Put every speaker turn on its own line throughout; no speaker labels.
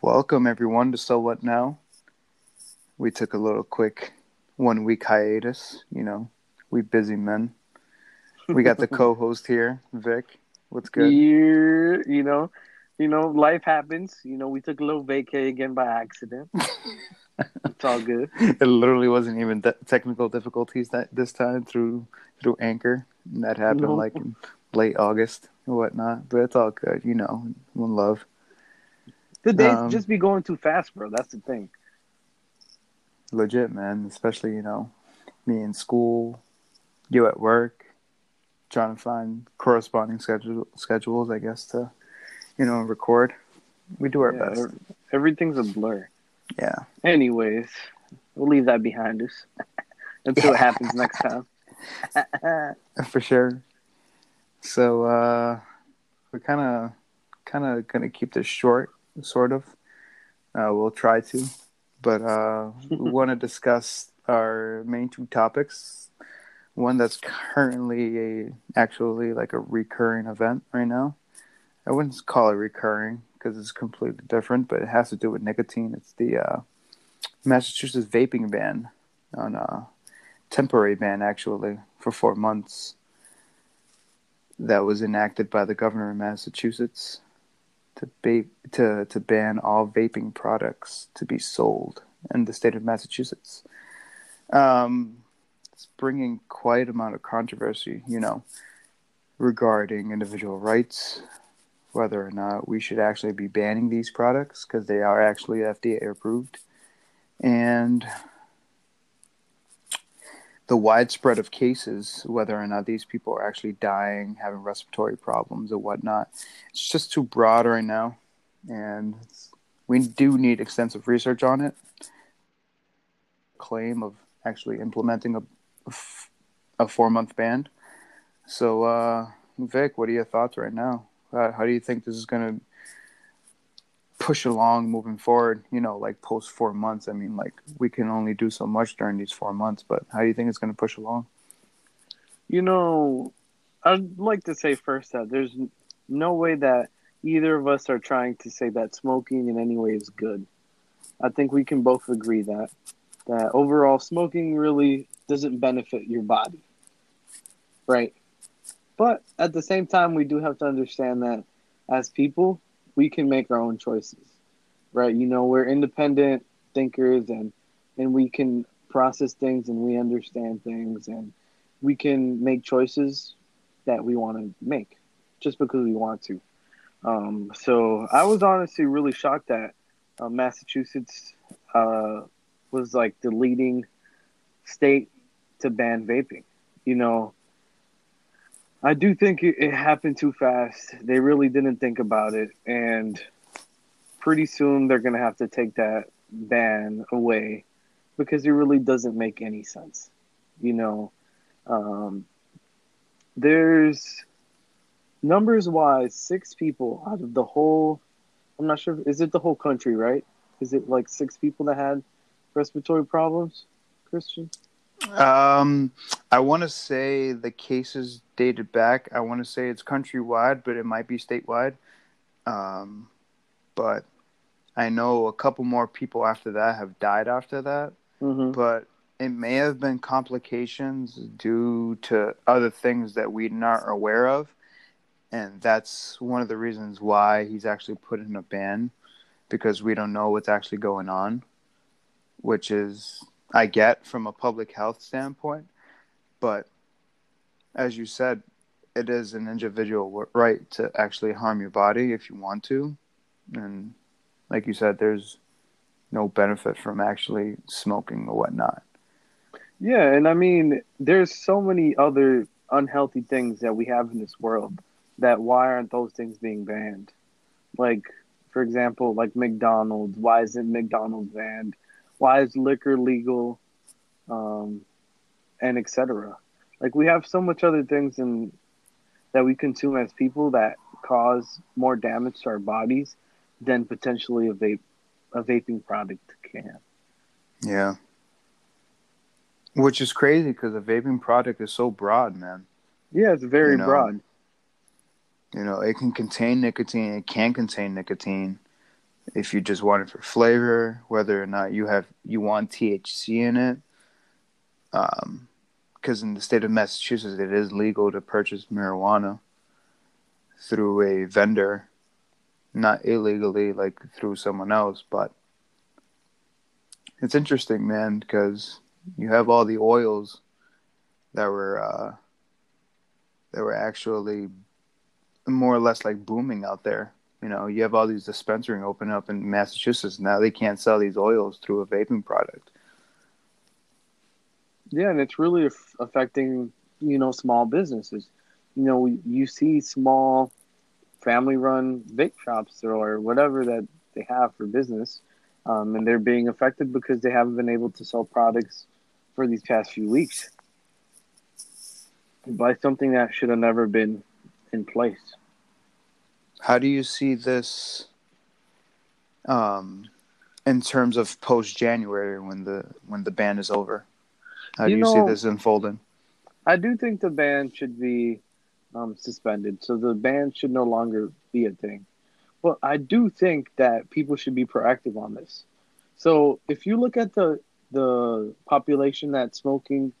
Welcome everyone to So What Now. We took a little quick one week hiatus, you know. We busy men. We got the co-host here, Vic. What's good?
You, you know, you know, life happens. You know, we took a little vacay again by accident. it's all good.
It literally wasn't even de- technical difficulties that this time through through Anchor. And that happened
No.
like in late August and whatnot. But it's all good, you know. One love.
The days
Um,
just be going too fast, bro. That's the thing.
Legit, man. Especially, you know, me in school, you at work, trying to find corresponding schedule schedules, I guess, to, you know, record. We do our
Yeah,
best.
Everything's a blur.
Yeah.
Anyways, we'll leave that behind us until it happens next time.
For sure. So uh we're kinda kinda gonna keep this short, sort of. Uh we'll try to. But uh we wanna discuss our main two topics. One that's currently a actually like a recurring event right now. I wouldn't call it recurring because it's completely different, but it has to do with nicotine. It's the uh, Massachusetts vaping ban on a temporary ban actually for four months that was enacted by the governor of Massachusetts to ba- to to ban all vaping products to be sold in the state of Massachusetts. Um, it's bringing quite a amount of controversy, you know, regarding individual rights, whether or not we should actually be banning these products because they are actually FDA approved, and the widespread of cases, whether or not these people are actually dying, having respiratory problems, or whatnot. It's just too broad right now, and we do need extensive research on it. Claim of actually implementing a, a four month ban. So, uh, Vic, what are your thoughts right now? Uh, how do you think this is going to push along moving forward? You know, like post four months. I mean, like we can only do so much during these four months, but how do you think it's going to push along?
You know, I'd like to say first that there's no way that either of us are trying to say that smoking in any way is good. I think we can both agree that that overall smoking really doesn't benefit your body. Right? But at the same time we do have to understand that as people, we can make our own choices. Right? You know, we're independent thinkers and and we can process things and we understand things and we can make choices that we want to make just because we want to. Um, so I was honestly really shocked that uh, Massachusetts uh, was like the leading state to ban vaping. You know, I do think it, happened too fast. They really didn't think about it, and pretty soon they're gonna have to take that ban away because it really doesn't make any sense. You know, um, there's numbers wise six people out of the whole. I'm not sure. Is it the whole country? Right? Is it like six people that had respiratory problems? Christian.
Um, I want to say the cases dated back. I want to say it's countrywide, but it might be statewide. Um, but I know a couple more people after that have died after that.
Mm-hmm.
But it may have been complications due to other things that we're not aware of, and that's one of the reasons why he's actually put in a ban because we don't know what's actually going on, which is I get from a public health standpoint, but as you said, it is an individual right to actually harm your body if you want to, and like you said, there's no benefit from actually smoking or whatnot.
Yeah, and I mean, there's so many other unhealthy things that we have in this world that why aren't those things being banned? Like, for example, like McDonald's. Why isn't McDonald's banned? Why is liquor legal? Um, and etc. Like we have so much other things in that we consume as people that cause more damage to our bodies than potentially a vape a vaping product can.
Yeah. Which is crazy because a vaping product is so broad, man.
Yeah, it's very
You know,
broad.
You know, it can contain nicotine, it can contain nicotine. If you just want it for flavor, whether or not you have you want THC in it. Um, because in the state of Massachusetts, it is legal to purchase marijuana through a vendor, not illegally like through someone else. But it's interesting, man, because you have all the oils that were uh, that were actually more or less like booming out there. You know, you have all these dispensaries open up in Massachusetts now. They can't sell these oils through a vaping product.
Yeah, and it's really affecting you know small businesses. You know, you see small family-run vape shops or whatever that they have for business, um, and they're being affected because they haven't been able to sell products for these past few weeks by something that should have never been in place.
How do you see this um, in terms of post January when the when the ban is over? How do you, you know, see this unfolding?
I do think the ban should be um, suspended, so the ban should no longer be a thing. But I do think that people should be proactive on this. So if you look at the the population that's smoking,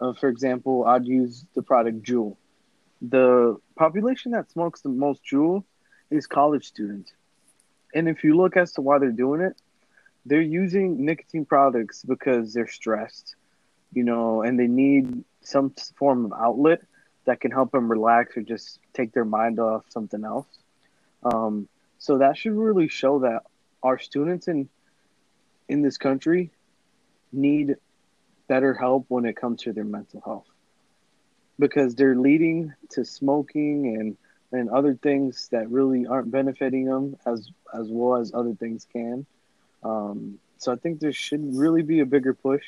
uh, for example, I'd use the product Juul. The population that smokes the most Juul is college students. And if you look as to why they're doing it, they're using nicotine products because they're stressed, you know, and they need some form of outlet that can help them relax or just take their mind off something else. Um, so that should really show that our students in in this country need better help when it comes to their mental health because they're leading to smoking and and other things that really aren't benefiting them as as well as other things can. Um, so I think there should really be a bigger push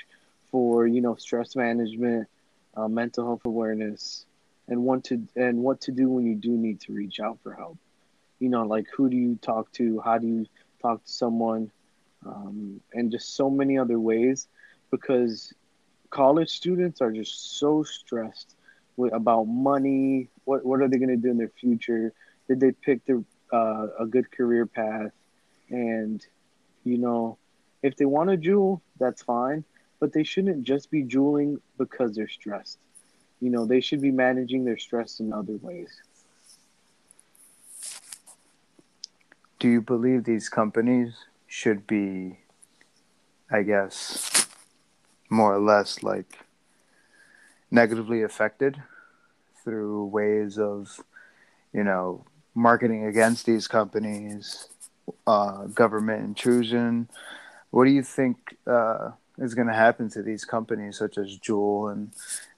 for you know stress management, uh, mental health awareness, and what to and what to do when you do need to reach out for help. You know, like who do you talk to? How do you talk to someone? Um, and just so many other ways because college students are just so stressed with, about money. What what are they going to do in their future? Did they pick their uh, a good career path? And you know, if they want to Juul, that's fine. But they shouldn't just be Juuling because they're stressed. You know, they should be managing their stress in other ways.
Do you believe these companies should be, I guess, more or less like negatively affected through ways of, you know, marketing against these companies, uh, government intrusion. What do you think uh, is going to happen to these companies such as Juul and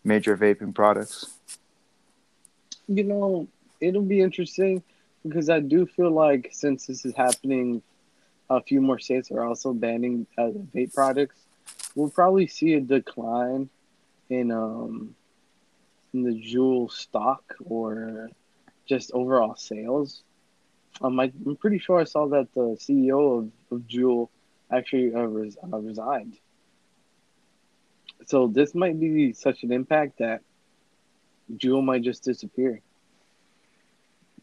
major vaping products?
You know, it'll be interesting because I do feel like since this is happening, a few more states are also banning uh, vape products. We'll probably see a decline in um in the Juul stock or just overall sales. Um, I, am pretty sure I saw that the CEO of, of Juul actually uh, res, uh, resigned. So this might be such an impact that Juul might just disappear.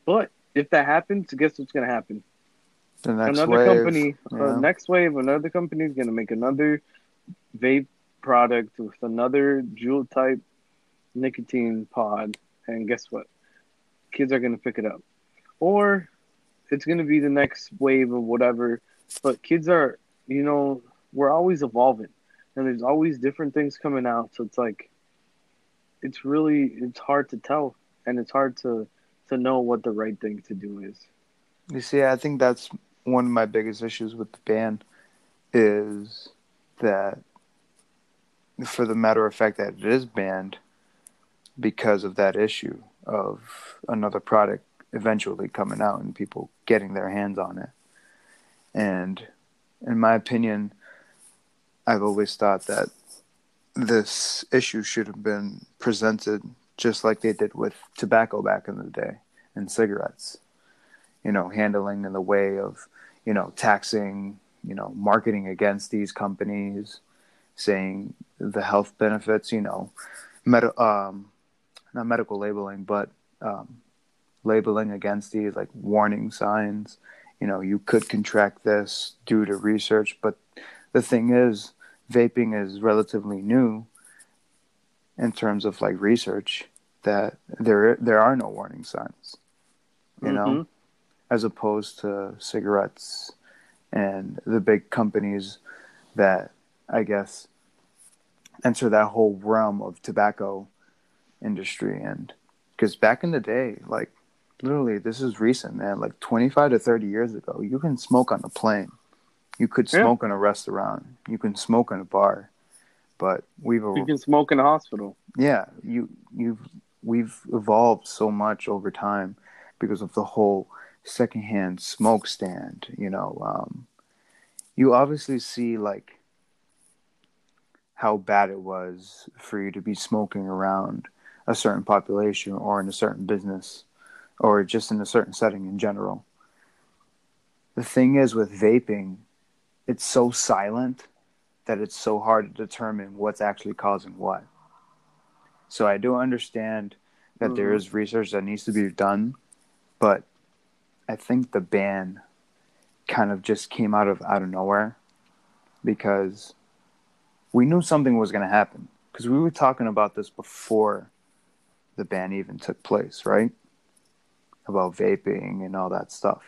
But if that happens, guess what's going to happen?
The next
another
wave.
company, uh,
yeah.
uh, next wave, another company is going to make another vape product with another Juul type nicotine pod, and guess what? Kids are going to pick it up. Or it's going to be the next wave of whatever. But kids are, you know, we're always evolving, and there's always different things coming out. So it's like, it's really, it's hard to tell, and it's hard to to know what the right thing to do is.
You see, I think that's one of my biggest issues with the ban is that for the matter of fact that it is banned because of that issue of another product eventually coming out and people getting their hands on it. And in my opinion, I've always thought that this issue should have been presented just like they did with tobacco back in the day and cigarettes. You know, handling in the way of, you know, taxing, you know, marketing against these companies, saying the health benefits, you know, med- um, not medical labeling, but um, labeling against these like warning signs, you know, you could contract this due to research, but the thing is, vaping is relatively new in terms of like research that there there are no warning signs you mm-hmm. know as opposed to cigarettes and the big companies that i guess enter that whole realm of tobacco industry. And because back in the day like literally this is recent man like 25 to 30 years ago you can smoke on a plane. You could smoke yeah. in a restaurant. You can smoke in a bar. But we've
you can smoke in a hospital.
Yeah you you've we've evolved so much over time because of the whole secondhand smoke stand you know um, you obviously see like how bad it was for you to be smoking around a certain population or in a certain business or just in a certain setting in general the thing is with vaping it's so silent that it's so hard to determine what's actually causing what. So I do understand that mm-hmm. there is research that needs to be done, but I think the ban kind of just came out of out of nowhere because we knew something was going to happen because we were talking about this before the ban even took place, right? About vaping and all that stuff.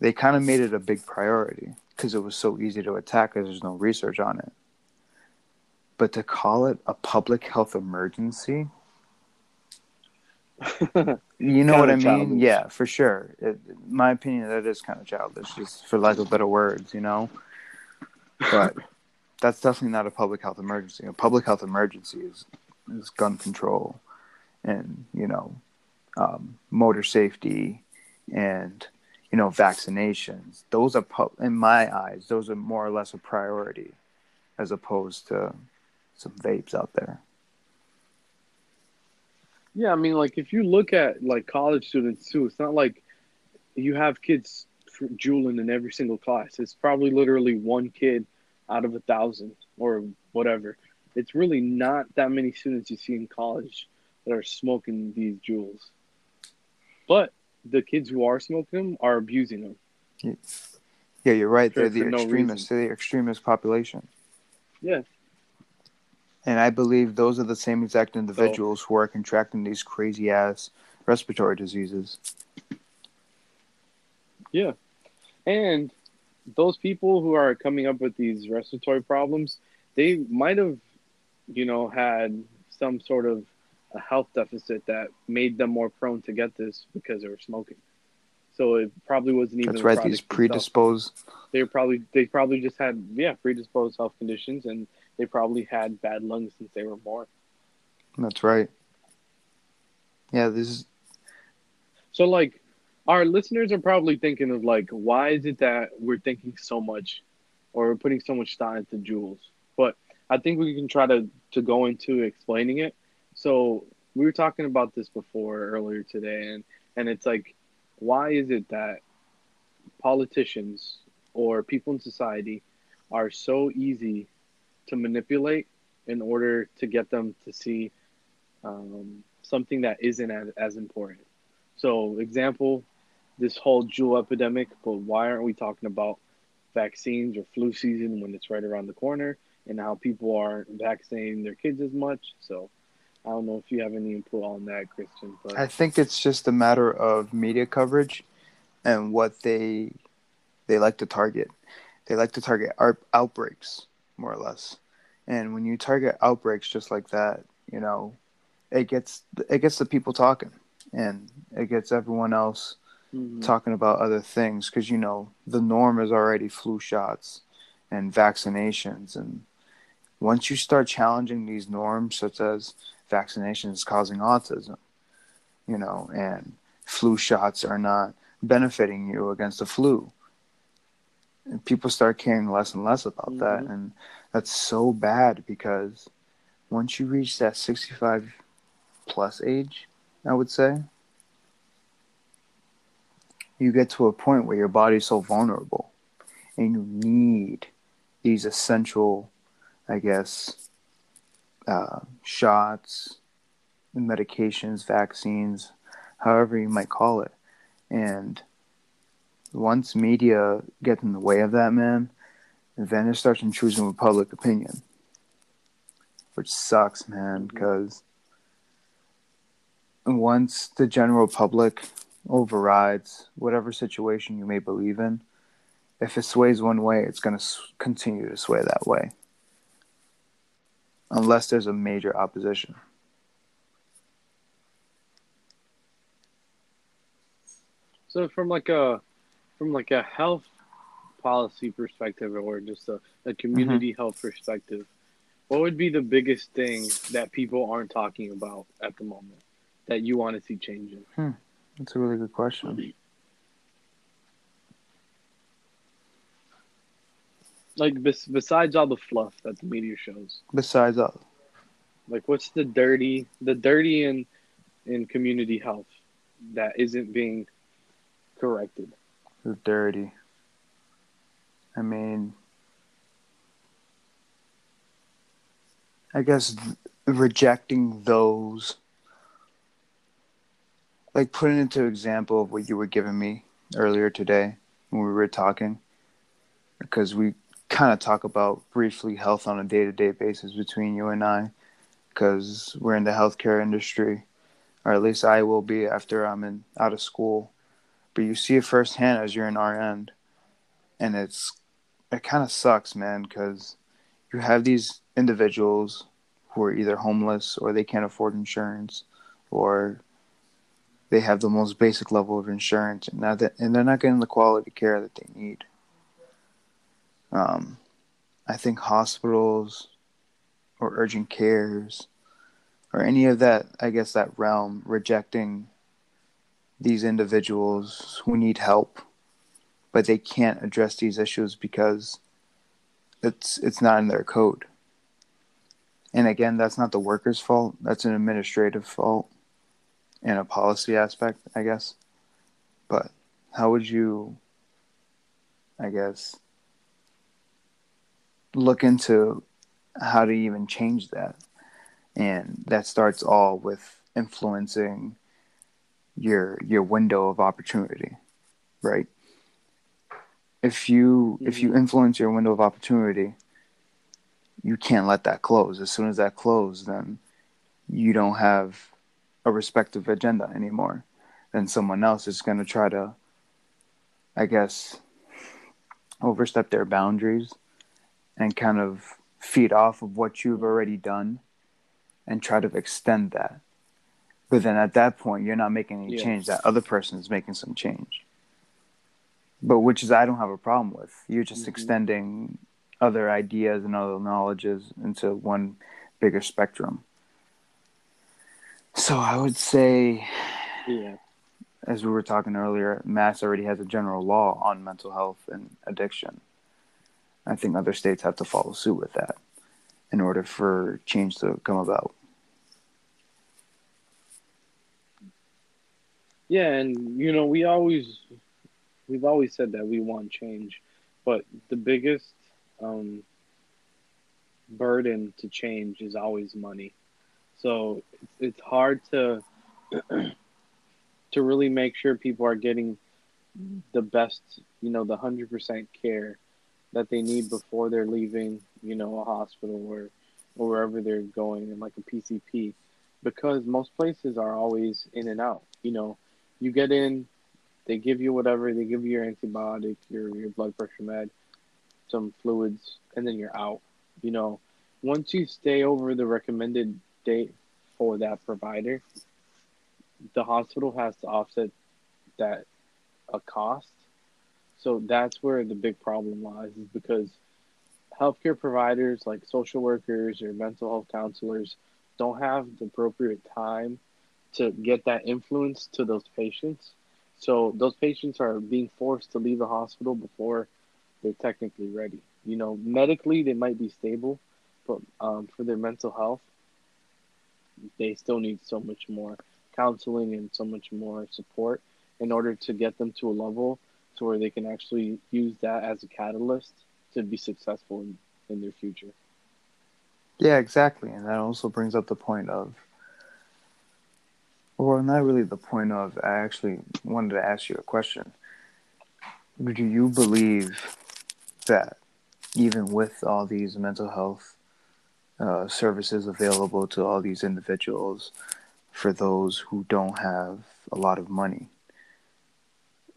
They kind of made it a big priority because it was so easy to attack because there's no research on it. But to call it a public health emergency, you know what I mean? Childish. Yeah, for sure. It, my opinion, that is kind of childish, just for lack of better words, you know. But that's definitely not a public health emergency. A public health emergency is is gun control, and you know, um, motor safety, and you know, vaccinations. Those are, in my eyes, those are more or less a priority, as opposed to some vapes out there.
Yeah, I mean, like if you look at like college students too, it's not like you have kids juuling in every single class. It's probably literally one kid out of a thousand or whatever. It's really not that many students you see in college that are smoking these Juuls. But the kids who are smoking them are abusing them.
Yeah, you're right. They're the extremists. No They're the extremist population.
Yeah.
And I believe those are the same exact individuals so, who are contracting these crazy ass respiratory diseases.
Yeah. And those people who are coming up with these respiratory problems, they might have, you know, had some sort of a health deficit that made them more prone to get this because they were smoking. So it probably wasn't even.
That's right. These predisposed.
They were probably they probably just had yeah predisposed health conditions and they probably had bad lungs since they were born.
That's right. Yeah, this is.
So like, our listeners are probably thinking of like, why is it that we're thinking so much, or we're putting so much thought into Juuls? But I think we can try to to go into explaining it so we were talking about this before earlier today, and and it's like, why is it that politicians or people in society are so easy to manipulate in order to get them to see um, something that isn't as, as important. So, example, this whole Juul epidemic, but why aren't we talking about vaccines or flu season when it's right around the corner and how people aren't vaccinating their kids as much? So, I don't know if you have any input on that, Christian. But
I think it's just a matter of media coverage and what they they like to target. They like to target outbreaks more or less. And when you target outbreaks just like that, you know, it gets it gets the people talking, and it gets everyone else mm-hmm. talking about other things because you know the norm is already flu shots and vaccinations, and once you start challenging these norms, such as vaccination is causing autism, you know, and flu shots are not benefiting you against the flu. And people start caring less and less about mm-hmm. that. And that's so bad because once you reach that 65 plus age, I would say, you get to a point where your body's so vulnerable and you need these essential, I guess, uh, shots, medications, vaccines, however you might call it. And once media gets in the way of that, man, then it starts intruding with public opinion, which sucks, man, because once the general public overrides whatever situation you may believe in, if it sways one way, it's going to continue to sway that way. Unless there's a major opposition.
So from like a from like a health policy perspective or just a, a community mm-hmm. health perspective, what would be the biggest thing that people aren't talking about at the moment that you want to see changing?
Hmm. That's a really good question.
Like bes- besides all the fluff that the media shows.
Besides all.
Like what's the dirty the dirty in in community health that isn't being corrected?
The dirty. I mean I guess rejecting those like putting into example of what you were giving me earlier today when we were talking because we kind of talk about briefly health on a day-to-day basis between you and I because we're in the healthcare industry or at least I will be after I'm in out of school but you see it firsthand as you're in our end and it's it kind of sucks man because you have these individuals who are either homeless or they can't afford insurance or they have the most basic level of insurance and, that, and they're not getting the quality care that they need. Um, I think hospitals or urgent cares or any of that, I guess, that realm rejecting these individuals who need help, but they can't address these issues because it's it's not in their code. And again, that's not the worker's fault. That's an administrative fault and a policy aspect, I guess. But how would you, I guess, look into how to even change that? And that starts all with influencing your your window of opportunity, right? If you mm-hmm. if you mm-hmm. influence your window of opportunity, you can't let that close. As soon as that closes, then you don't have a respective agenda anymore. Then someone else is going to try to, I guess, overstep their boundaries and kind of feed off of what you've already done and try to extend that. But then at that point, you're not making any change. That other person is making some change. But which is, I don't have a problem with. You're just mm-hmm. extending other ideas and other knowledges into one bigger spectrum. So I would say,
yeah,
as we were talking earlier, Mass already has a general law on mental health and addiction. I think other states have to follow suit with that in order for change to come about.
Yeah, and you know, we always we've always said that we want change, but the biggest um, burden to change is always money. So it's, it's hard to to really make sure people are getting the best, you know, the hundred percent care that they need before they're leaving, you know, a hospital or or wherever they're going and like a PCP, because most places are always in and out. You know, you get in, they give you whatever, they give you your antibiotic, your your blood pressure med, some fluids, and then you're out. You know, once you stay over the recommended date for that provider, the hospital has to offset that a cost. So that's where the big problem lies, is because healthcare providers like social workers or mental health counselors don't have the appropriate time to get that influence to those patients. So those patients are being forced to leave the hospital before they're technically ready. You know, medically they might be stable, but um, for their mental health, they still need so much more counseling and so much more support in order to get them to a level to where they can actually use that as a catalyst to be successful in, in their future.
Yeah, exactly. And that also brings up the point of, well, not really the point of, I actually wanted to ask you a question. do you believe that even with all these mental health uh, services available to all these individuals, for those who don't have a lot of money,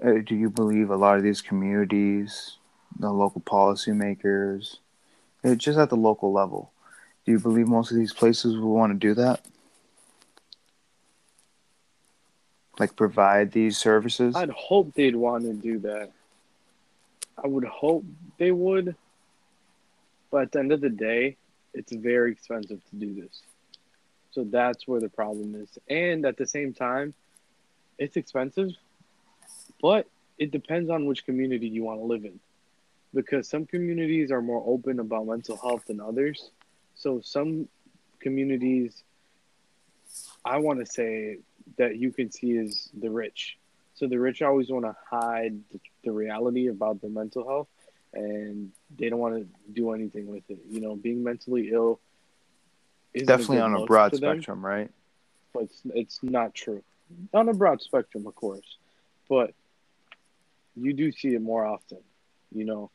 uh, do you believe a lot of these communities, the local policymakers, uh, just at the local level, do you believe most of these places will want to do that? Like provide these services?
I'd hope they'd want to do that. I would hope they would. But at the end of the day, it's very expensive to do this. So that's where the problem is. And at the same time, it's expensive, but it depends on which community you want to live in. Because some communities are more open about mental health than others. So some communities, I want to say that you can see is the rich. So the rich always want to hide the, reality about their mental health and they don't want to do anything with it. You know, being mentally ill
is definitely on a broad spectrum, right?
But it's, it's not true. On a broad spectrum, of course, but you do see it more often. You know,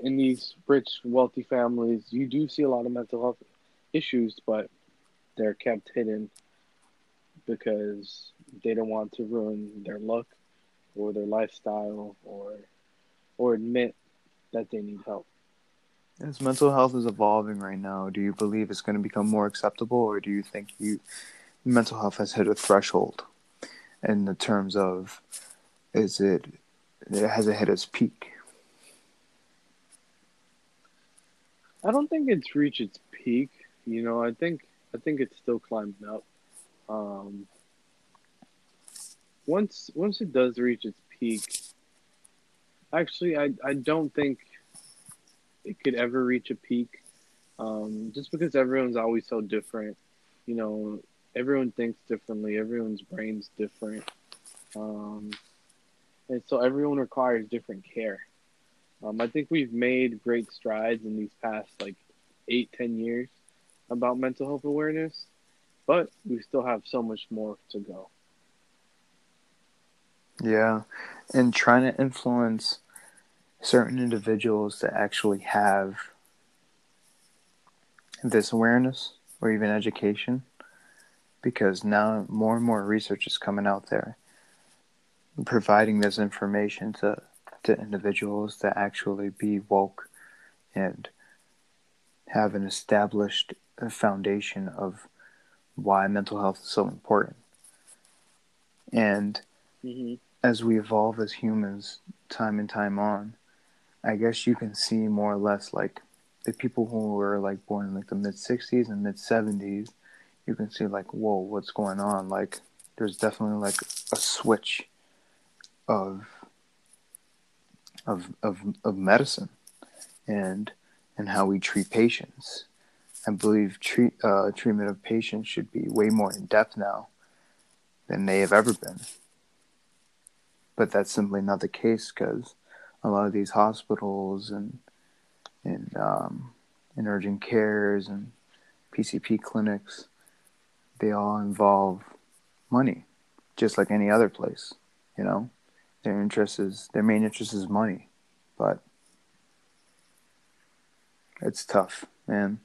in these rich, wealthy families, you do see a lot of mental health issues, but they're kept hidden because they don't want to ruin their look or their lifestyle or or admit that they need help.
As mental health is evolving right now, do you believe it's going to become more acceptable, or do you think you mental health has hit a threshold in the terms of is it, it hasn't hit its peak?
I don't think it's reached its peak. You know, I think I think it's still climbing up. Um, once once it does reach its peak, actually, I I don't think it could ever reach a peak, um, just because everyone's always so different. You know, everyone thinks differently. Everyone's brain's different, um, and so everyone requires different care. Um, I think we've made great strides in these past like eight, ten years about mental health awareness, but we still have so much more to go.
Yeah, and trying to influence certain individuals to actually have this awareness or even education because now more and more research is coming out there providing this information to to individuals to actually be woke and have an established foundation of why mental health is so important. And mm-hmm. as we evolve as humans, time and time on, I guess you can see more or less like the people who were like born in like the mid 60s and mid 70s. You can see like, whoa, what's going on? Like, there's definitely like a switch of of of, of medicine and and how we treat patients. I believe treat, uh, treatment of patients should be way more in depth now than they have ever been. But that's simply not the case because a lot of these hospitals and and um, and urgent cares and PCP clinics, they all involve money, just like any other place. You know, their interest is their main interest is money, but it's tough, man.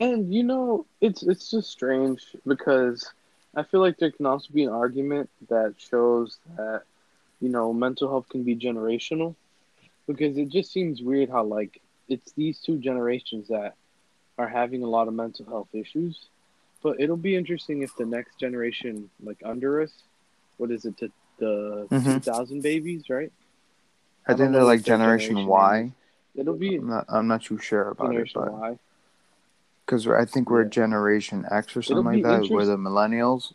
And you know, it's it's just strange because I feel like there can also be an argument that shows that you know mental health can be generational because it just seems weird how like it's these two generations that are having a lot of mental health issues. But it'll be interesting if the next generation, like under us, what is it, to the mm-hmm. 2000 babies, right?
I, I think they're like Generation, generation Y. It'll be. I'm not, I'm not too sure about Generation it, but because I think we're yeah. Generation X or something like that. We're the Millennials.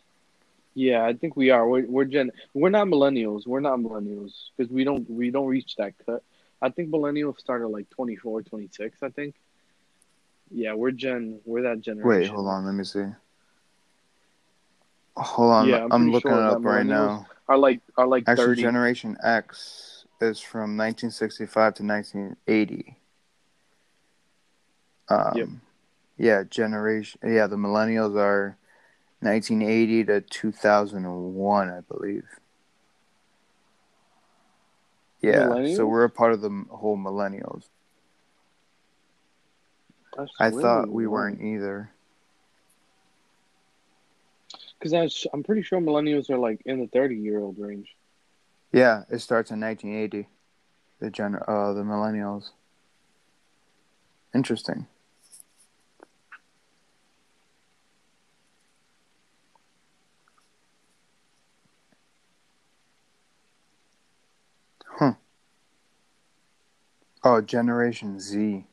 Yeah, I think we are. We're, we're Gen. We're not millennials. We're not millennials because we don't we don't reach that cut. I think millennials started like 24, 26, I think. Yeah, we're Gen. We're that generation.
Wait, hold on. Let me see. Hold on. Yeah, I'm, I'm looking sure it up right now.
Are like are like
actually 30. Generation X is from 1965 to 1980. Um, yep. Yeah, generation. Yeah, the millennials are 1980 to 2001, I believe. Yeah, so we're a part of the whole millennials. I thought we weren't either.
Because I'm pretty sure millennials are like in the 30 year old range.
Yeah, it starts in 1980. The gen, uh, the millennials. Interesting. Huh. Oh, Generation Z.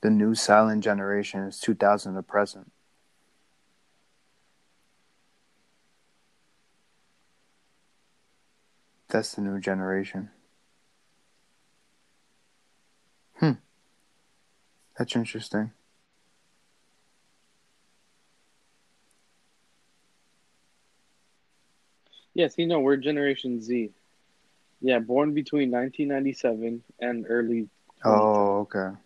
The new silent generation is 2000 to present. That's the new generation. Hmm. That's interesting.
Yes, you know, we're Generation Z. Yeah, born between 1997 and early.
Oh, okay.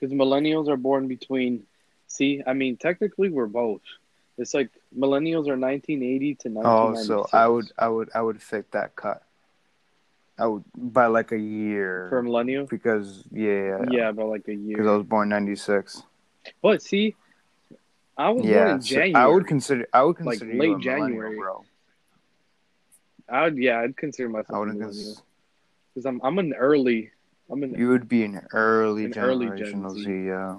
Because millennials are born between. See, I mean, technically, we're both. It's like millennials are 1980 to 1996. Oh, so
I would, I would, I would fit that cut. I would by like a year
for millennial
because yeah,
yeah, by like a year
because I was born '96.
But see, I was yeah, born in January. So
I would consider, I would consider like late January, bro.
I would, yeah, I'd consider myself I would millennial because I'm, I'm an early. I'm an.
You would be an early an generational early Gen Z. Z, yeah.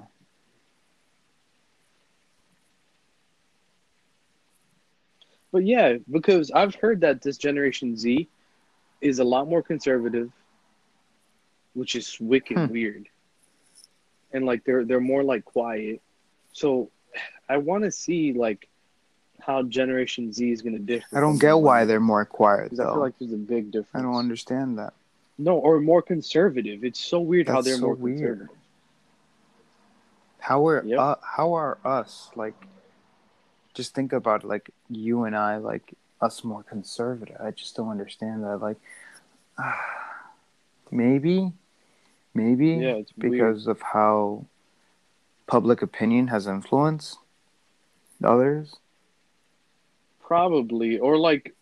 But yeah, because I've heard that this Generation Z is a lot more conservative, which is wicked hmm. weird. And like they're they're more like quiet. So I want to see like how Generation Z is going to differ.
I don't get why they're more quiet though. I
feel like there's a big difference. I
don't understand that.
No, or more conservative. It's so weird That's how they're so more weird. conservative.
How are yep. uh, how are us like just think about like you and I, like us more conservative. I just don't understand that. Like, uh, maybe, maybe
yeah,
because weird. of how public opinion has influenced others.
Probably, or like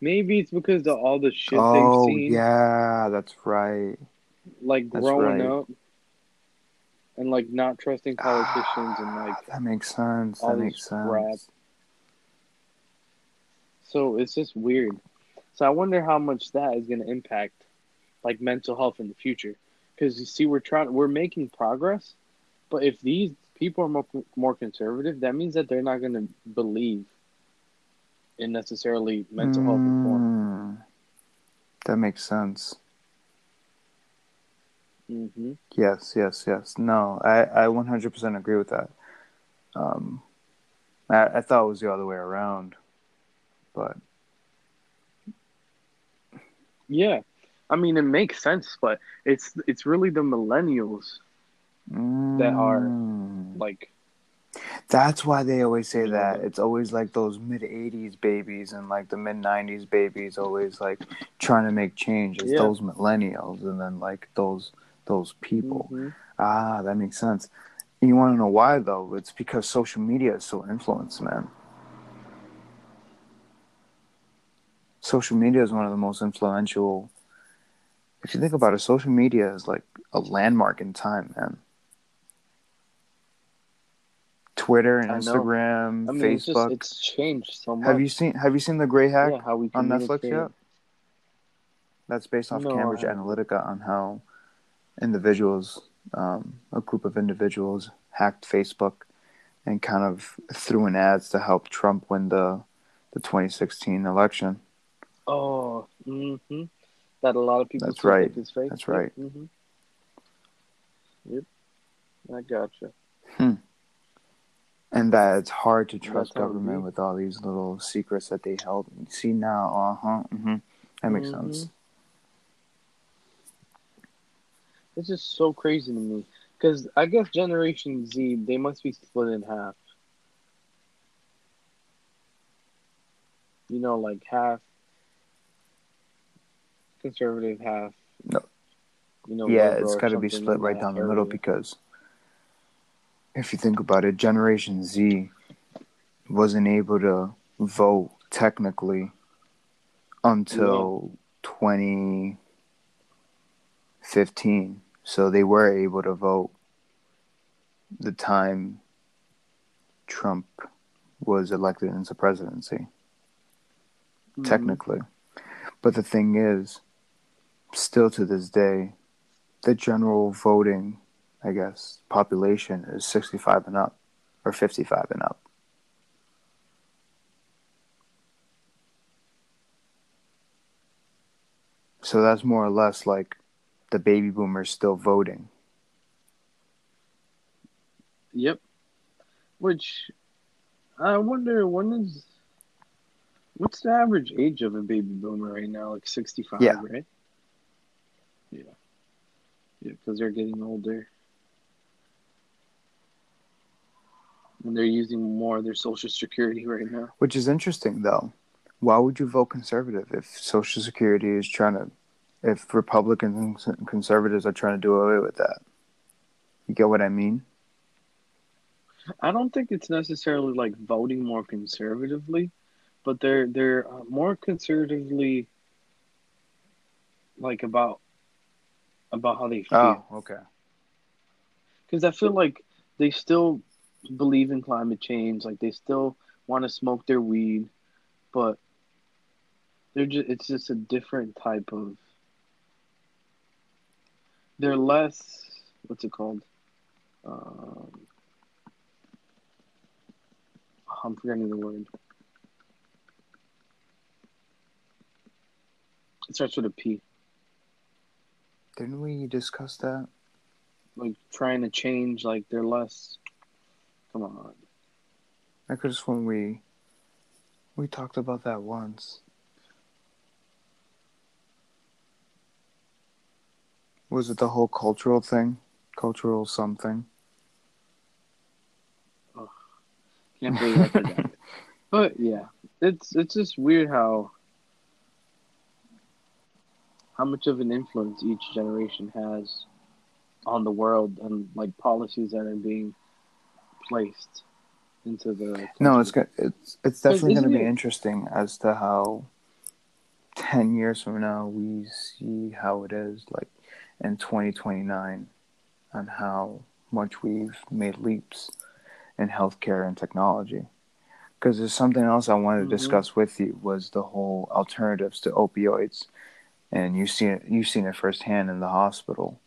maybe it's because of all the shit
oh,
they've seen.
yeah, that's right.
Like that's growing right. up and like not trusting politicians and like
that makes sense. That makes sense. Crap.
So it's just weird. So I wonder how much that is going to impact like mental health in the future. Because you see, we're trying, we're making progress, but if these people are more, more conservative, that means that they're not going to believe in necessarily mental mm, health reform.
That makes sense.
Mm-hmm.
Yes, yes, yes. No, I, I 100% agree with that. Um, I, I thought it was the other way around, but
yeah, I mean it makes sense, but it's it's really the millennials mm. that are mm. like.
That's why they always say that. It's always like those mid '80s babies and like the mid '90s babies, always like trying to make change. It's yeah. those millennials, and then like those those people. Mm-hmm. Ah, that makes sense. You want to know why though? It's because social media is so influenced, man. Social media is one of the most influential. If you think about it, social media is like a landmark in time, man. Twitter and Instagram, I mean, Facebook.
It's, just, it's, changed so much.
Have you seen Have you seen the Great Hack yeah, on Netflix yet? That's based off no, Cambridge Analytica on how individuals, um, a group of individuals, hacked Facebook and kind of threw in ads to help Trump win the the 2016 election.
Oh, mm-hmm. That a lot of people.
That's right. Is fake. That's right.
Yep. Mm-hmm. yep. I gotcha.
Hmm. And that it's hard to trust government with all these little secrets that they held. See now, uh huh. Mm-hmm. That makes mm-hmm. sense.
It's just so crazy to me because I guess Generation Z they must be split in half. You know, like half conservative, half
no. You know, yeah, it's got to be split right down the middle because if you think about it, Generation Z wasn't able to vote technically until yeah. 2015. So they were able to vote the time Trump was elected into presidency, mm-hmm. technically. But the thing is, still to this day, the general voting, I guess, population is 65 and up or 55 and up. So that's more or less like the baby boomers still voting.
Yep. Which I wonder when is what's the average age of a baby boomer right now? Like sixty five, yeah. right? Yeah. Yeah, because they're getting older. And they're using more of their social security right now.
Which is interesting though. Why would you vote conservative if social security is trying to if Republicans and conservatives are trying to do away with that. You get what I mean?
I don't think it's necessarily like voting more conservatively, but they're they're uh, more conservatively like about about how they feel.
Oh, okay.
Because I feel like they still believe in climate change, like they still want to smoke their weed, but they're just it's just a different type of they're less what's it called? Um, I'm forgetting the word. It starts with a P.
Didn't we discuss that?
Like trying to change, like they're less. Come on.
Have sworn we we talked about that once. Was it the whole cultural thing? Cultural something?
Oh, can't believe I forgot. but yeah, it's it's just weird how how much of an influence each generation has on the world and like policies that are being placed into the country.
no it's it's it's definitely going to be it? interesting as to how 10 years from now we see how it is like in 2029 on how much we've made leaps in healthcare and technology. Because there's something else I wanted mm-hmm. to discuss with you was the whole alternatives to opioids, and you've seen it, you've seen it firsthand in the hospital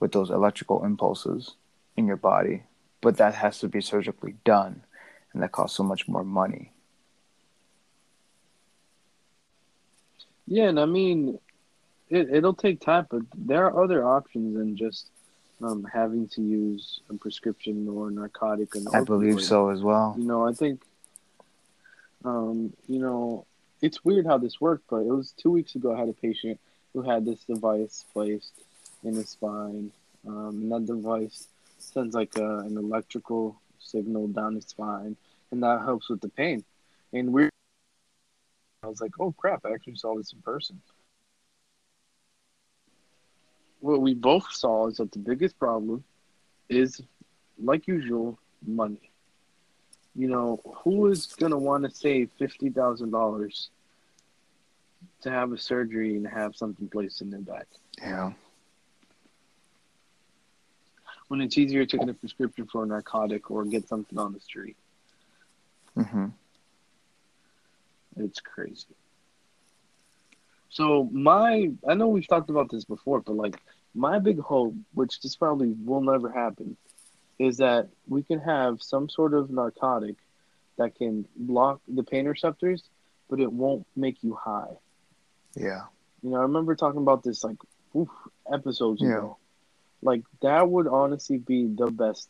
with those electrical impulses in your body, but that has to be surgically done, and that costs so much more money.
Yeah, and I mean, it, it'll take time, but there are other options than just um, having to use a prescription or narcotic. And
I believe so as well.
You know, I think, um, you know, it's weird how this worked, but it was two weeks ago. I had a patient who had this device placed in his spine, um, and that device sends like a, an electrical signal down his spine, and that helps with the pain. And we, I was like, oh crap! I actually saw this in person what we both saw is that the biggest problem is, like usual, money. You know, who is gonna want to save fifty thousand dollars to have a surgery and have something placed in their back?
Yeah.
When it's easier to get a prescription for a narcotic or get something on the street.
Mm-hmm.
It's crazy. So my, I know we've talked about this before, but like my big hope, which this probably will never happen, is that we can have some sort of narcotic that can block the pain receptors, but it won't make you high.
Yeah.
You know, I remember talking about this like oof, episodes yeah. ago. Like that would honestly be the best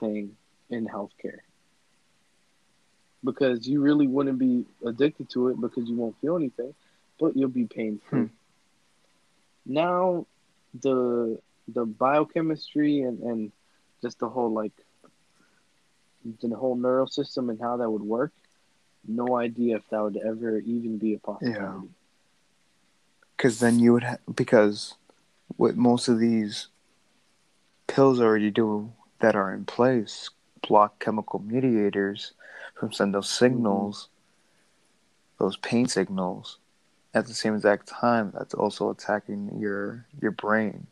thing in healthcare. Because you really wouldn't be addicted to it because you won't feel anything but you'll be pain free. Hmm. Now, the the biochemistry and, and just the whole like the whole neural system and how that would work, no idea if that would ever even be a possibility. Yeah.
Because then you would ha- because what most of these pills already do that are in place block chemical mediators from sending those signals, mm-hmm. those pain signals at the same exact time, that's also attacking your your brain.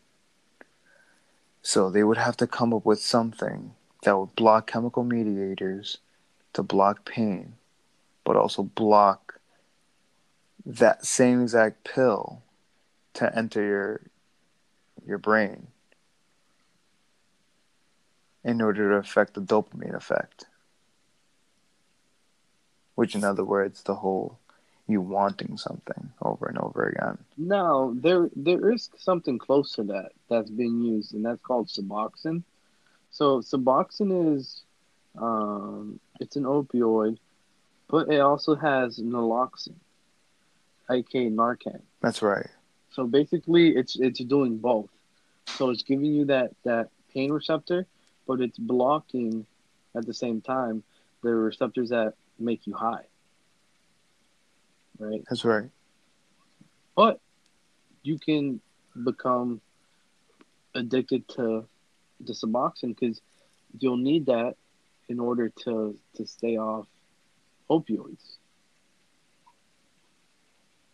So they would have to come up with something that would block chemical mediators to block pain, but also block that same exact pill to enter your your brain in order to affect the dopamine effect. Which in other words the whole you wanting something over and over again.
No, there there is something close to that that's being used, and that's called Suboxone. So Suboxone is um, it's an opioid, but it also has naloxone, aka Narcan.
That's right.
So basically, it's it's doing both. So it's giving you that that pain receptor, but it's blocking at the same time the receptors that make you high right?
That's right.
But you can become addicted to the Suboxone because you'll need that in order to to stay off opioids.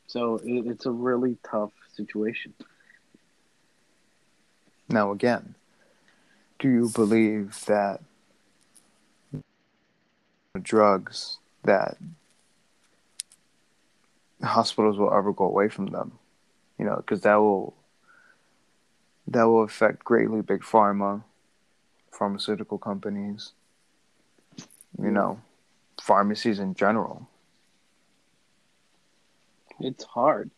So it, it's a really tough situation.
Now, again, do you believe that drugs that hospitals will ever go away from them, you know, because that will that will affect greatly big pharma, pharmaceutical companies, you know, pharmacies in general.
It's hard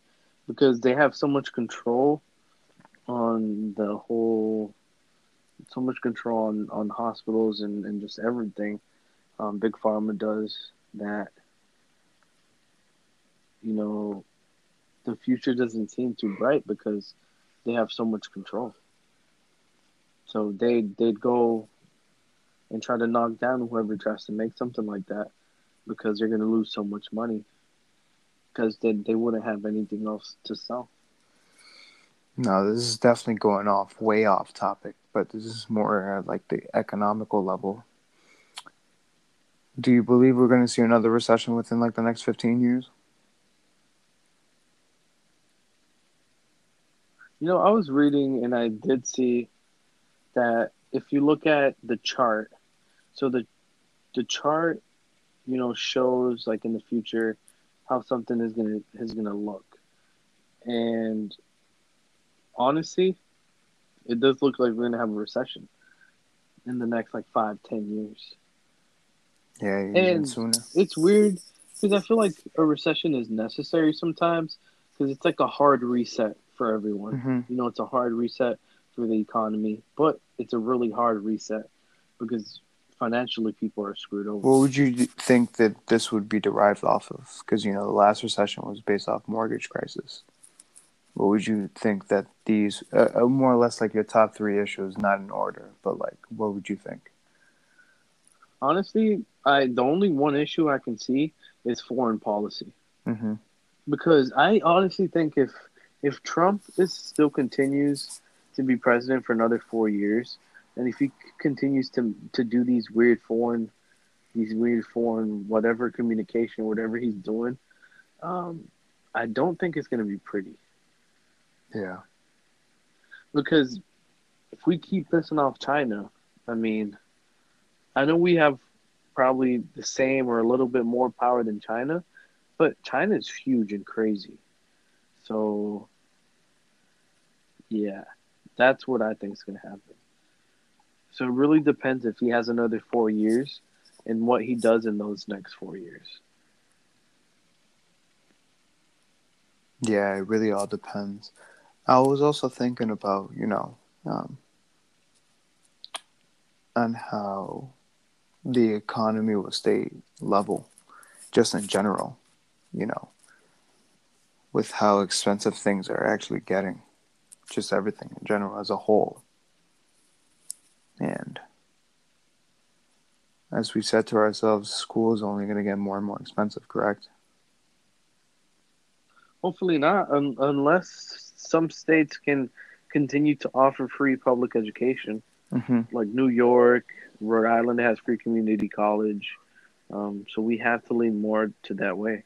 because they have so much control on the whole so much control on, on hospitals and, and just everything um, big pharma does that you know, the future doesn't seem too bright because they have so much control. So they they'd go and try to knock down whoever tries to make something like that because they're going to lose so much money because they they wouldn't have anything else to sell.
No, this is definitely going off way off topic, but this is more uh, like the economical level. Do you believe we're going to see another recession within like the next 15 years?
You know, I was reading and I did see that if you look at the chart, so the the chart, you know, shows like in the future how something is gonna is gonna look, and honestly, it does look like we're gonna have a recession in the next like five ten years.
Yeah,
and sooner. It's weird because I feel like a recession is necessary sometimes because it's like a hard reset for everyone. Mm-hmm. You know, it's a hard reset for the economy, but it's a really hard reset because financially people are screwed over.
What would you think that this would be derived off of? Because you know the last recession was based off mortgage crisis. What would you think that these, uh, uh, more or less, like your top three issues, not in order, but like, what would you think?
Honestly, I the only one issue I can see is foreign policy. Mm-hmm. Because I honestly think if if Trump is still continues to be president for another four years, and if he continues to to do these weird foreign, these weird foreign whatever communication, whatever he's doing, um, I don't think it's going to be pretty.
Yeah.
Because if we keep pissing off China, I mean, I know we have probably the same or a little bit more power than China, but China is huge and crazy. So, yeah, that's what I think is going to happen. So it really depends if he has another four years and what he does in those next four years.
Yeah, it really all depends. I was also thinking about, you know, um, how the economy will stay level, just in general, you know with how expensive things are actually getting, just everything in general as a whole. And as we said to ourselves, school is only going to get more and more expensive, correct?
Hopefully not, un- unless some states can continue to offer free public education. Mm-hmm. Like New York, Rhode Island has free community college. Um, so we have to lean more to that way.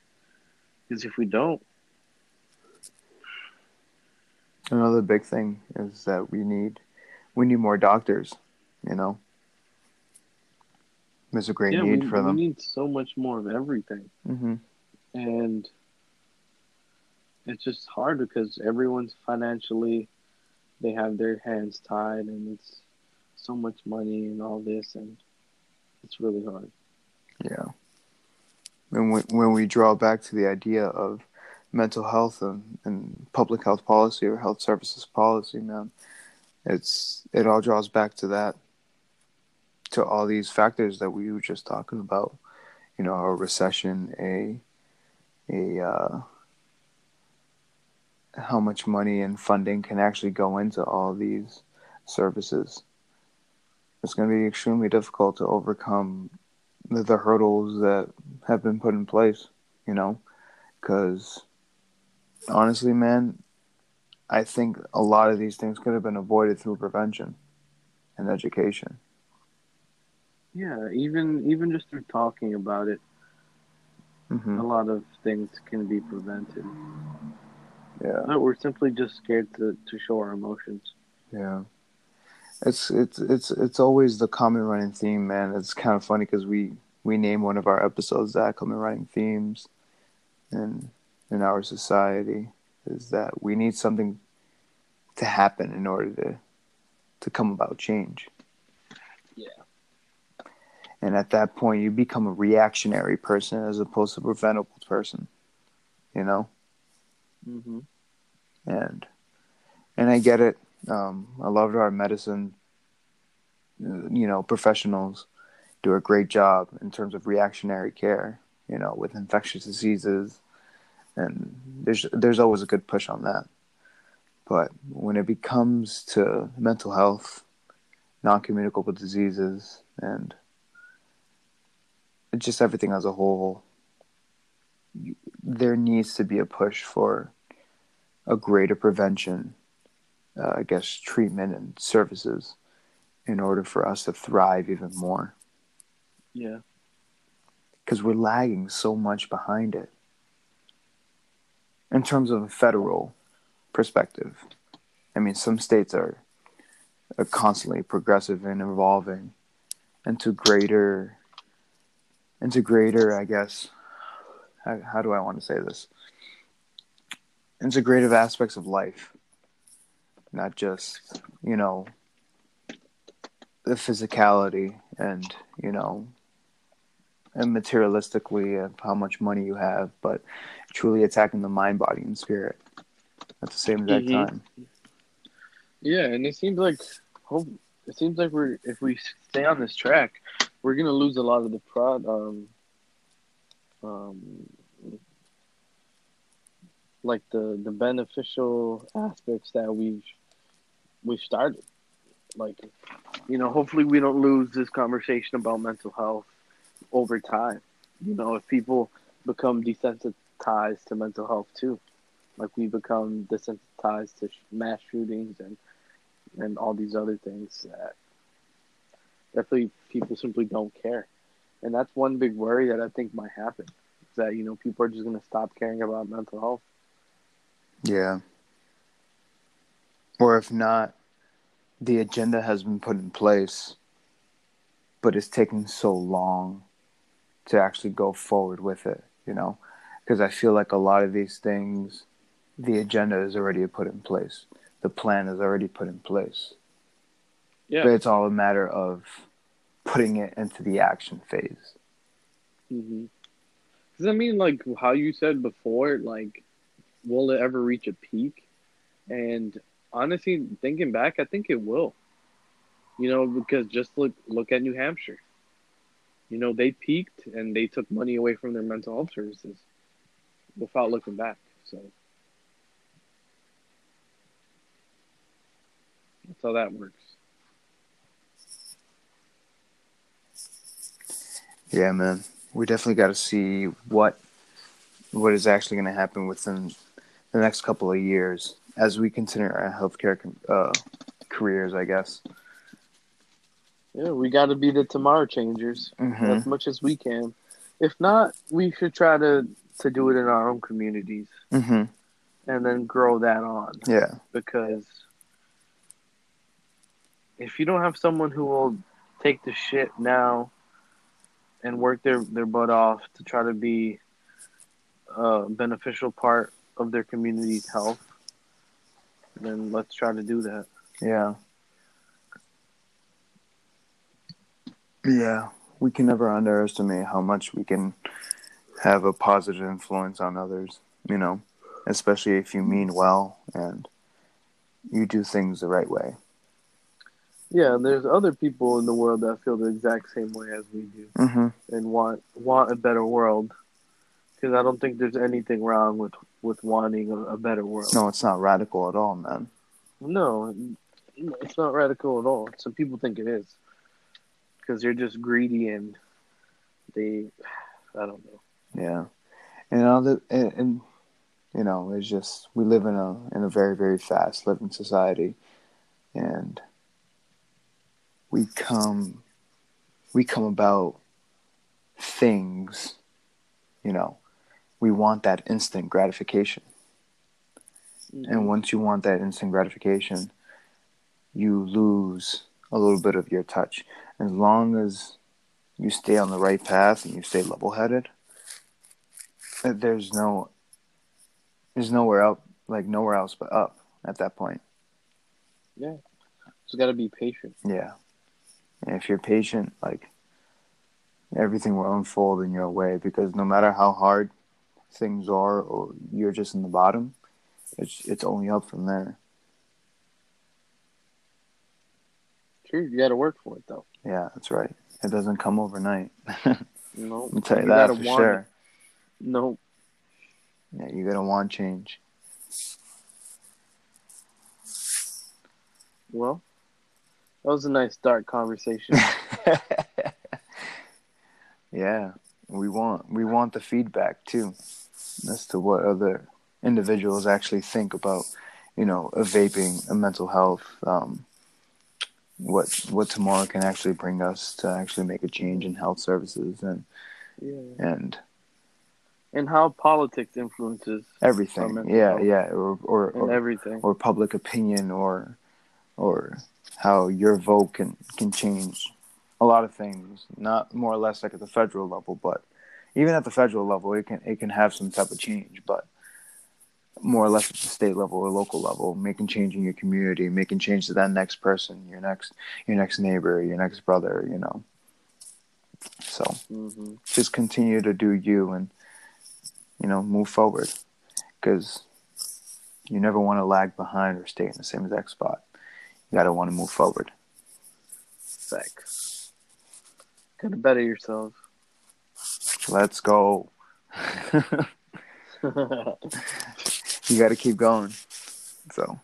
Because if we don't,
Another big thing is that we need we need more doctors. You know, there's a great yeah, need
we,
for them.
We need so much more of everything,
mm-hmm.
and it's just hard because everyone's financially they have their hands tied, and it's so much money and all this, and it's really hard.
Yeah. And when when we draw back to the idea of mental health and, and public health policy or health services policy, man, it's it all draws back to that to all these factors that we were just talking about. You know a recession a a uh, how much money and funding can actually go into all these services. It's going to be extremely difficult to overcome the, the hurdles that have been put in place you know because honestly man I think a lot of these things could have been avoided through prevention and education.
Yeah, even even just through talking about it, mm-hmm. a lot of things can be prevented.
Yeah,
but we're simply just scared to, to show our emotions.
Yeah, it's it's it's it's always the common running theme, man. It's kind of funny because we we name one of our episodes that common running themes, in in our society is that we need something to happen in order to to come about change.
Yeah.
And at that point, you become a reactionary person as opposed to a preventable person. You know.
hmm
And and I get it. Um, I loved our medicine. You know, professionals do a great job in terms of reactionary care. You know, with infectious diseases and there's there's always a good push on that. But when it becomes to mental health, non-communicable diseases, and just everything as a whole, there needs to be a push for a greater prevention, uh, I guess, treatment and services in order for us to thrive even more.
Yeah.
Because we're lagging so much behind it in terms of a federal perspective. I mean, some states are, are constantly progressive and evolving into greater, into greater, I guess. How, how do I want to say this? Integrative aspects of life, not just you know the physicality and you know and materialistically of how much money you have, but truly attacking the mind, body, and spirit at the same exact mm-hmm. time.
Yeah, and it seems like hope it seems like we're if we stay on this track, we're gonna lose a lot of the prod um um like the the beneficial aspects that we've we've started. Like you know, hopefully we don't lose this conversation about mental health over time. You know, if people become desensitized to mental health too, like we become desensitized to mass shootings and and all these other things that definitely people simply don't care, and that's one big worry that I think might happen. Is that you know people are just gonna stop caring about mental health.
Yeah. Or if not, the agenda has been put in place, but it's taking so long to actually go forward with it, you know, because I feel like a lot of these things, the agenda is already put in place, the plan is already put in place. Yeah. But it's all a matter of putting it into the action phase.
Mm-hmm. Does that mean, like how you said before, like, will it ever reach a peak? And honestly, thinking back, I think it will. You know, because just look look at New Hampshire you know, they peaked and they took money away from their mental health services without looking back. So that's how that works.
Yeah, man. We definitely got to see what what is actually going to happen within the next couple of years as we continue our healthcare uh, careers, I guess.
Yeah, we got to be the tomorrow changers mm-hmm. as much as we can. If not, we should try to to do it in our own communities.
Mm-hmm.
and then grow that on.
Yeah.
Because if you don't have someone who will take the shit now and work their, their butt off to try to be a beneficial part of their community's health, then let's try to do that.
Yeah. Yeah. We can never underestimate how much we can have a positive influence on others, you know, especially if you mean well and you do things the right way.
Yeah, there's other people in the world that feel the exact same way as we do
Mm-hmm.
and want want a better world. Because I don't think there's anything wrong with with wanting a, a better world.
No, it's not radical at all, man.
No, it's not radical at all. Some people think it is because they're just greedy and they, I don't know.
Yeah, and other and, and you know, it's just we live in a in a very very fast living society, and we come we come about things, you know, we want that instant gratification, and mm-hmm. once you want that instant gratification, you lose a little bit of your touch. As long as you stay on the right path and you stay level headed there's no there's nowhere else like nowhere else but up at that point.
Yeah, just got to be patient.
yeah. And if you're patient like everything will unfold in your way because no matter how hard things are or you're just in the bottom it's it's only up from there.
True, you got to work for it though.
yeah that's right. It doesn't come overnight.
No,
i'll tell you,
You
that for sure
no.
yeah you gotta want change
Well, that was a nice dark conversation.
yeah, we want we want the feedback too, as to what other individuals actually think about, you know, a vaping, a mental health, um, what what tomorrow can actually bring us to actually make a change in health services and
yeah,
and
and how politics influences
everything. Yeah,
health.
yeah, or or or,
everything.
or public opinion or or how your vote can can change a lot of things not more or less like at the federal level but even at the federal level it can it can have some type of change but more or less at the state level or local level making change in your community making change to that next person your next your next neighbor your next brother you know so
hmm
just continue to do you and you know move forward. Because you never want to lag behind or stay in the same exact spot. You gotta want to move forward.
Facts. Gotta better yourself.
let's go. You gotta keep going. So.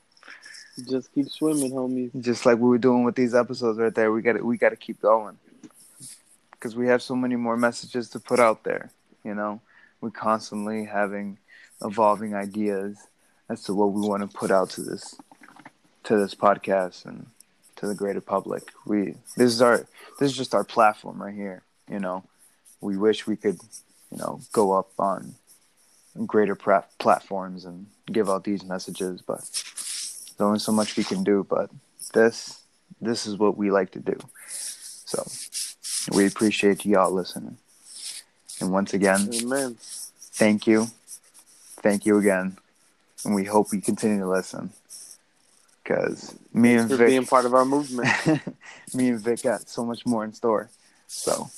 Just keep swimming, homies.
just like we were doing with these episodes right there we gotta we gotta keep going. Because we have so many more messages to put out there you know we're constantly having evolving ideas as to what we want to put out to this to this podcast and to the greater public. We this is our this is just our platform right here you know? We wish we could you know go up on greater pra- platforms and give out these messages but there's only so much we can do but this this is what we like to do. So we appreciate y'all listening and once again
Amen.
thank you thank you again and we hope you continue to listen because me and
For
Vic
being part of our movement.
me and Vic got so much more in store so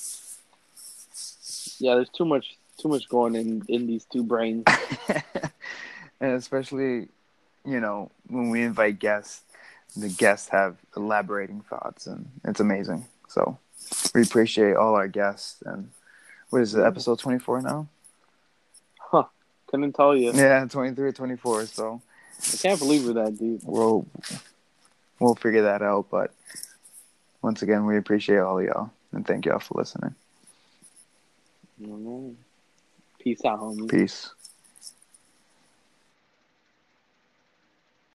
Yeah, there's too much too much going in in these two brains.
and especially you know when we invite guests the guests have elaborating thoughts and it's amazing so we appreciate all our guests and what is it episode 24 now
Huh. Couldn't tell you.
yeah 23 or 24 so
I can't believe we're that deep.
we'll we'll figure that out but once again we appreciate all y'all and thank y'all for listening
I don't know. Peace out, homies.
peace